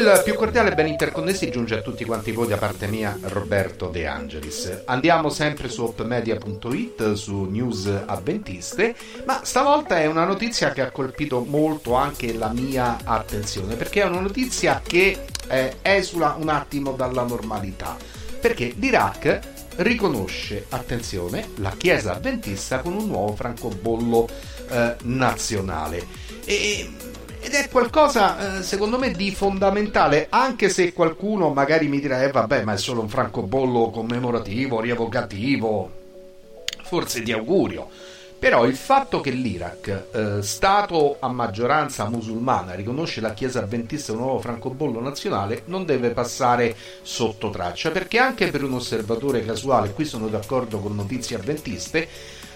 Il più cordiale ben interconnessi giunge a tutti quanti voi da parte mia, Roberto De Angelis. Andiamo sempre su opmedia.it, su news avventiste, ma stavolta è una notizia che ha colpito molto anche la mia attenzione, perché è una notizia che eh, esula un attimo dalla normalità. Perché l'Iraq riconosce, attenzione, la Chiesa avventista con un nuovo francobollo eh, nazionale. E ed è qualcosa, eh, secondo me, di fondamentale, anche se qualcuno magari mi dirà, eh vabbè, ma è solo un francobollo commemorativo, rievocativo, forse di augurio. Però il fatto che l'Iraq, eh, Stato a maggioranza musulmana, riconosce la Chiesa avventista un nuovo francobollo nazionale, non deve passare sotto traccia, perché anche per un osservatore casuale, qui sono d'accordo con notizie avventiste,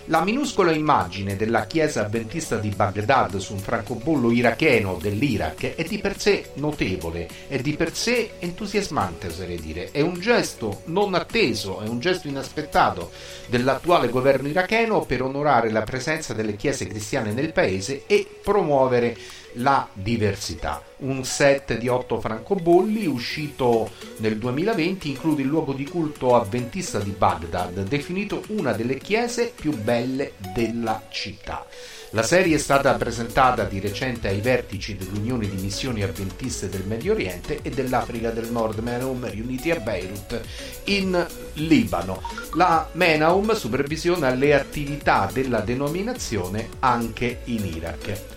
la minuscola immagine della chiesa avventista di Baghdad su un francobollo iracheno dell'Iraq è di per sé notevole, è di per sé entusiasmante, oserei dire. È un gesto non atteso, è un gesto inaspettato dell'attuale governo iracheno per onorare la presenza delle chiese cristiane nel paese e promuovere la diversità. Un set di otto francobolli uscito nel 2020 include il luogo di culto avventista di Baghdad, definito una delle chiese più belle della città. La serie è stata presentata di recente ai vertici dell'Unione di Missioni Avventiste del Medio Oriente e dell'Africa del Nord, Menaum, riuniti a Beirut, in Libano. La Menaum supervisiona le attività della denominazione anche in Iraq.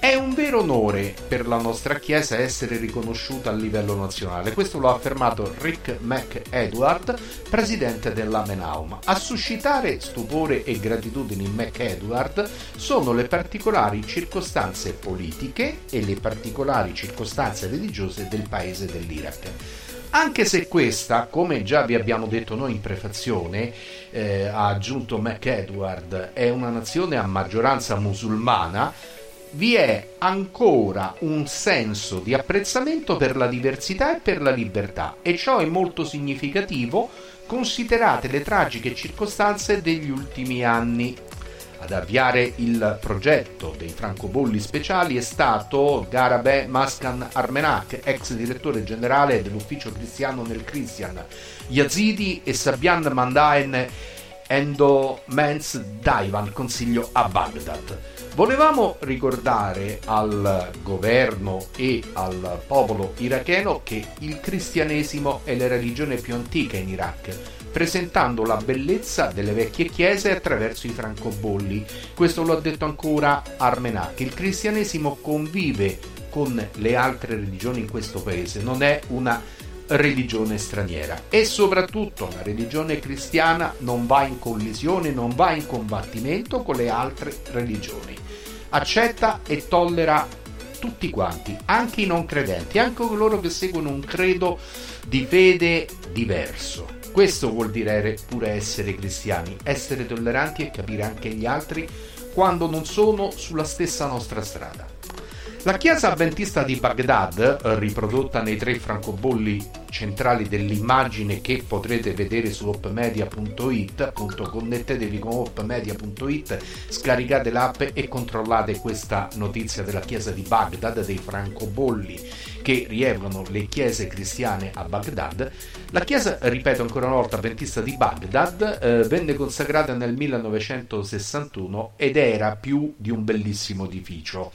È un vero onore per la nostra Chiesa essere riconosciuta a livello nazionale, questo lo ha affermato Rick McEdward, presidente della Menaum. A suscitare stupore e gratitudine in McEdward sono le particolari circostanze politiche e le particolari circostanze religiose del paese dell'Iraq. Anche se questa, come già vi abbiamo detto noi in prefazione, eh, ha aggiunto McEdward, è una nazione a maggioranza musulmana, vi è ancora un senso di apprezzamento per la diversità e per la libertà e ciò è molto significativo considerate le tragiche circostanze degli ultimi anni. Ad avviare il progetto dei francobolli speciali è stato Garabè Maskan Armenak, ex direttore generale dell'ufficio cristiano nel Christian, Yazidi e Sabian Mandaen Endo Mens Daivan, consiglio a Baghdad. Volevamo ricordare al governo e al popolo iracheno che il cristianesimo è la religione più antica in Iraq, presentando la bellezza delle vecchie chiese attraverso i francobolli. Questo lo ha detto ancora Armenak. Il cristianesimo convive con le altre religioni in questo paese, non è una religione straniera e soprattutto la religione cristiana non va in collisione, non va in combattimento con le altre religioni. Accetta e tollera tutti quanti, anche i non credenti, anche coloro che seguono un credo di fede diverso. Questo vuol dire pure essere cristiani, essere tolleranti e capire anche gli altri quando non sono sulla stessa nostra strada. La chiesa avventista di Baghdad, riprodotta nei tre francobolli centrali dell'immagine che potrete vedere su opmedia.it, appunto connettetevi con opmedia.it, scaricate l'app e controllate questa notizia della chiesa di Baghdad, dei francobolli che rievocano le chiese cristiane a Baghdad. La chiesa, ripeto ancora una volta, avventista di Baghdad, eh, venne consacrata nel 1961 ed era più di un bellissimo edificio.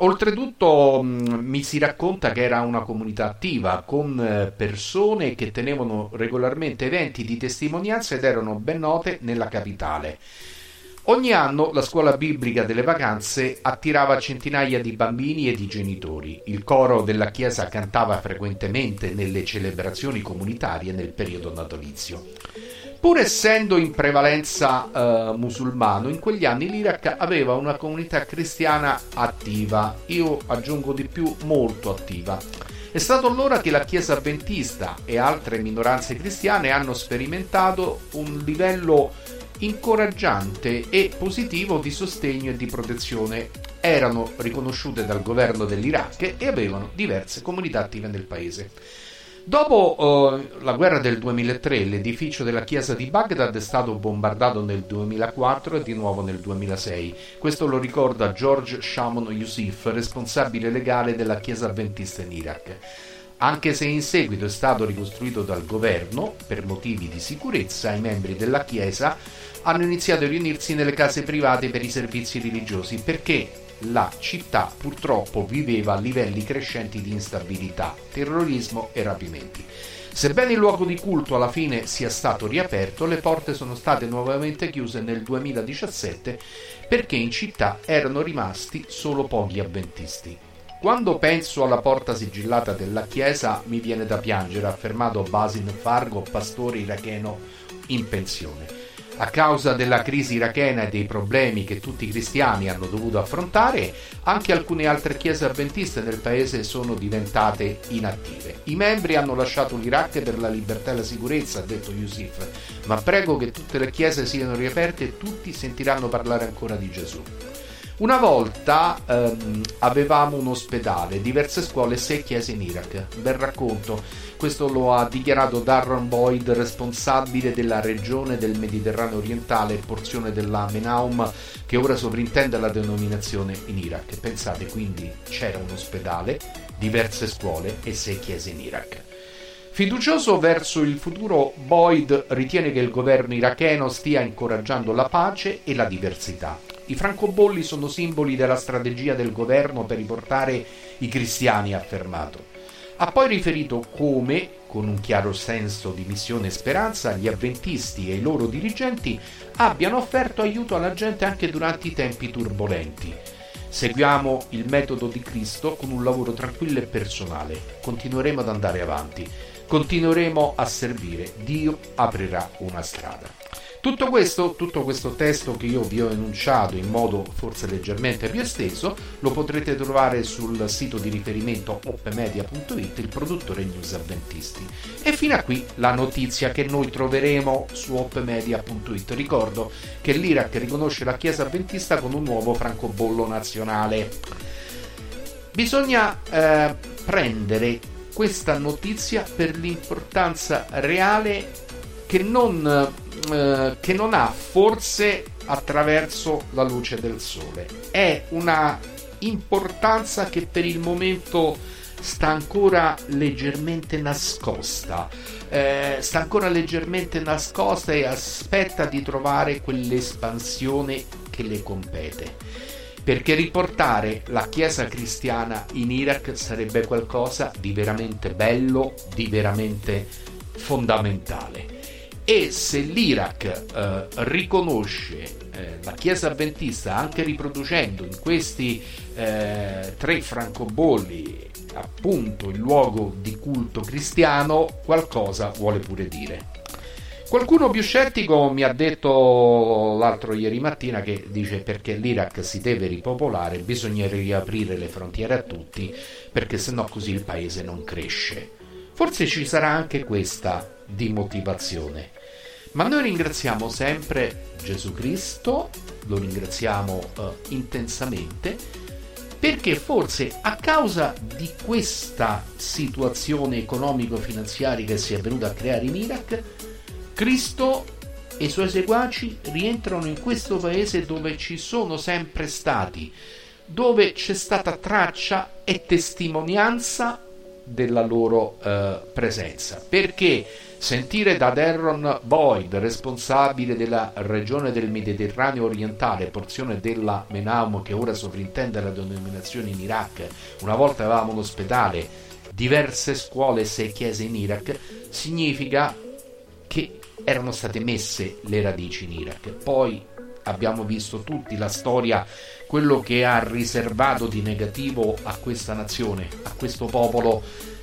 Oltretutto mh, mi si racconta che era una comunità attiva con eh, persone che tenevano regolarmente eventi di testimonianza ed erano ben note nella capitale. Ogni anno la scuola biblica delle vacanze attirava centinaia di bambini e di genitori. Il coro della chiesa cantava frequentemente nelle celebrazioni comunitarie nel periodo natalizio. Pur essendo in prevalenza uh, musulmano, in quegli anni l'Iraq aveva una comunità cristiana attiva, io aggiungo di più molto attiva. È stato allora che la Chiesa avventista e altre minoranze cristiane hanno sperimentato un livello incoraggiante e positivo di sostegno e di protezione. Erano riconosciute dal governo dell'Iraq e avevano diverse comunità attive nel paese. Dopo uh, la guerra del 2003, l'edificio della chiesa di Baghdad è stato bombardato nel 2004 e di nuovo nel 2006. Questo lo ricorda George Shamon Yusuf, responsabile legale della chiesa avventista in Iraq. anche se in seguito è stato ricostruito dal governo per motivi di sicurezza, i membri della Chiesa hanno iniziato a riunirsi nelle case private per i servizi religiosi perché la città purtroppo viveva livelli crescenti di instabilità, terrorismo e rapimenti. Sebbene il luogo di culto alla fine sia stato riaperto, le porte sono state nuovamente chiuse nel 2017 perché in città erano rimasti solo pochi avventisti. Quando penso alla porta sigillata della chiesa mi viene da piangere, ha affermato Basin Fargo, pastore iracheno in pensione. A causa della crisi irachena e dei problemi che tutti i cristiani hanno dovuto affrontare, anche alcune altre chiese avventiste nel paese sono diventate inattive. I membri hanno lasciato l'Iraq per la libertà e la sicurezza, ha detto Yusuf, ma prego che tutte le chiese siano riaperte e tutti sentiranno parlare ancora di Gesù. Una volta ehm, avevamo un ospedale, diverse scuole e sei chiese in Iraq. Bel racconto. Questo lo ha dichiarato Darren Boyd, responsabile della regione del Mediterraneo orientale porzione della Menaum, che ora sovrintende la denominazione in Iraq. Pensate quindi c'era un ospedale, diverse scuole e sei chiese in Iraq. Fiducioso verso il futuro, Boyd ritiene che il governo iracheno stia incoraggiando la pace e la diversità. I francobolli sono simboli della strategia del governo per riportare i cristiani, ha affermato. Ha poi riferito come, con un chiaro senso di missione e speranza, gli avventisti e i loro dirigenti abbiano offerto aiuto alla gente anche durante i tempi turbolenti. Seguiamo il metodo di Cristo con un lavoro tranquillo e personale. Continueremo ad andare avanti. Continueremo a servire. Dio aprirà una strada. Tutto questo, tutto questo testo che io vi ho enunciato in modo forse leggermente più esteso lo potrete trovare sul sito di riferimento opmedia.it, il produttore news avventisti. E fino a qui la notizia che noi troveremo su opmedia.it. Ricordo che l'Iraq riconosce la Chiesa avventista con un nuovo francobollo nazionale. Bisogna eh, prendere questa notizia per l'importanza reale che non eh, che non ha forse attraverso la luce del sole. È una importanza che per il momento sta ancora leggermente nascosta. Eh, sta ancora leggermente nascosta e aspetta di trovare quell'espansione che le compete. Perché riportare la Chiesa cristiana in Iraq sarebbe qualcosa di veramente bello, di veramente fondamentale e se l'Iraq eh, riconosce eh, la Chiesa avventista anche riproducendo in questi eh, tre francobolli appunto il luogo di culto cristiano, qualcosa vuole pure dire. Qualcuno più scettico mi ha detto l'altro ieri mattina che dice perché l'Iraq si deve ripopolare, bisogna riaprire le frontiere a tutti perché sennò così il paese non cresce. Forse ci sarà anche questa di motivazione. Ma noi ringraziamo sempre Gesù Cristo, lo ringraziamo uh, intensamente, perché forse a causa di questa situazione economico-finanziaria che si è venuta a creare in Iraq, Cristo e i suoi seguaci rientrano in questo paese dove ci sono sempre stati, dove c'è stata traccia e testimonianza della loro uh, presenza. Perché? Sentire da Darren Boyd, responsabile della regione del Mediterraneo orientale, porzione della Menaum che ora sovrintende la denominazione in Iraq, una volta avevamo un ospedale, diverse scuole e sei chiese in Iraq, significa che erano state messe le radici in Iraq. Poi abbiamo visto tutti la storia, quello che ha riservato di negativo a questa nazione, a questo popolo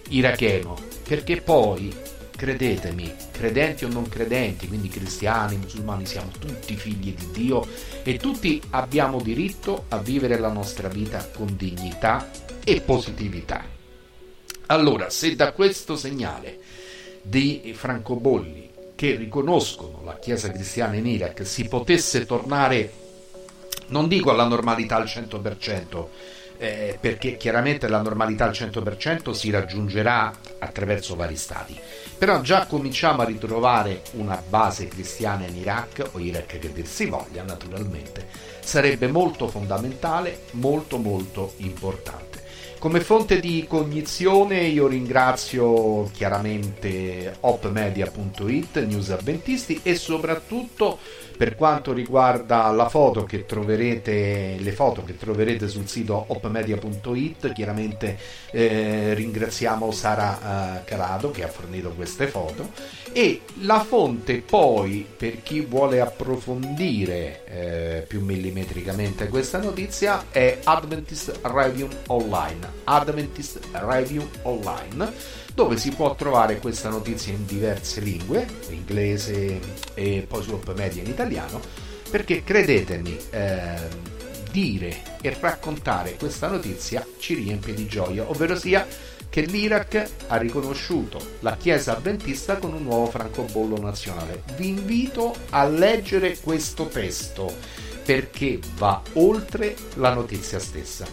iracheno, perché poi credetemi, credenti o non credenti, quindi cristiani, musulmani, siamo tutti figli di Dio e tutti abbiamo diritto a vivere la nostra vita con dignità e positività. Allora, se da questo segnale di francobolli che riconoscono la Chiesa cristiana in Iraq si potesse tornare, non dico alla normalità al 100%, eh, perché chiaramente la normalità al 100% si raggiungerà attraverso vari stati. Però già cominciamo a ritrovare una base cristiana in Iraq, o Iraq che dir si voglia naturalmente, sarebbe molto fondamentale, molto molto importante. Come fonte di cognizione io ringrazio chiaramente opmedia.it, News Avventisti e soprattutto per quanto riguarda la foto che troverete, le foto che troverete sul sito opmedia.it, chiaramente eh, ringraziamo Sara eh, Calado che ha fornito queste foto. E la fonte poi per chi vuole approfondire eh, più millimetricamente questa notizia è Adventist Review Online. Adventist Review Online dove si può trovare questa notizia in diverse lingue inglese e poi su Up Media in italiano perché credetemi eh, dire e raccontare questa notizia ci riempie di gioia ovvero sia che l'Iraq ha riconosciuto la Chiesa avventista con un nuovo francobollo nazionale. Vi invito a leggere questo testo perché va oltre la notizia stessa.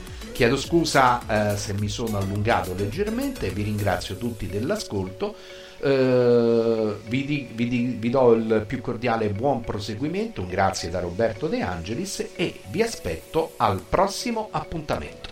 Chiedo scusa eh, se mi sono allungato leggermente, vi ringrazio tutti dell'ascolto. Uh, vi, di, vi, di, vi, do il più cordiale buon proseguimento, un grazie da Roberto De Angelis e vi aspetto al prossimo appuntamento.